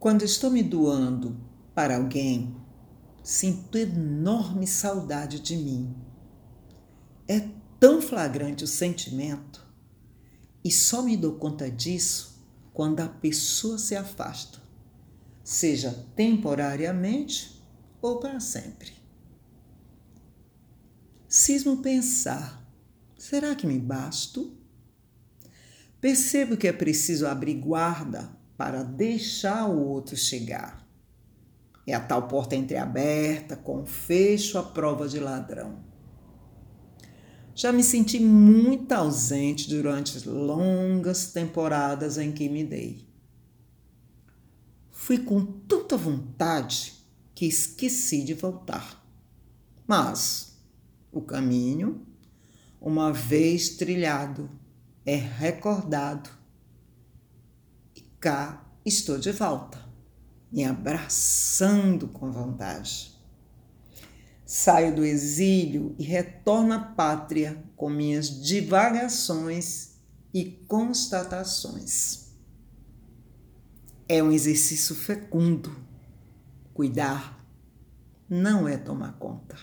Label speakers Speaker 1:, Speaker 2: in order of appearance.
Speaker 1: Quando estou me doando para alguém, sinto enorme saudade de mim. É tão flagrante o sentimento e só me dou conta disso quando a pessoa se afasta, seja temporariamente ou para sempre. Cismo pensar: será que me basto? Percebo que é preciso abrir guarda para deixar o outro chegar. É a tal porta entreaberta, com fecho à prova de ladrão. Já me senti muito ausente durante longas temporadas em que me dei. Fui com tanta vontade que esqueci de voltar. Mas o caminho, uma vez trilhado, é recordado. Cá estou de volta, me abraçando com vontade. Saio do exílio e retorno à pátria com minhas divagações e constatações. É um exercício fecundo. Cuidar não é tomar conta.